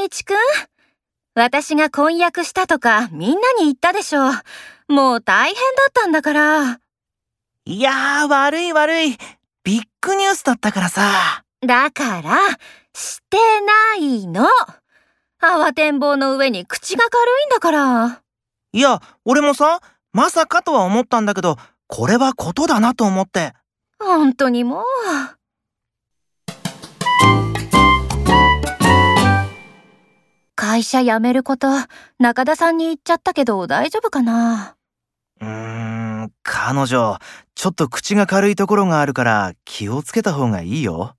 新一くん？私が婚約したとかみんなに言ったでしょ。もう大変だったんだから。いやー、悪い悪い。ビッグニュースだったからさ。だから、してないの。慌てんぼうの上に口が軽いんだから。いや、俺もさ、まさかとは思ったんだけど、これはことだなと思って。本当にもう。会社辞めること、中田さんに言っちゃったけど大丈夫かな？うーん、彼女、ちょっと口が軽いところがあるから気をつけた方がいいよ。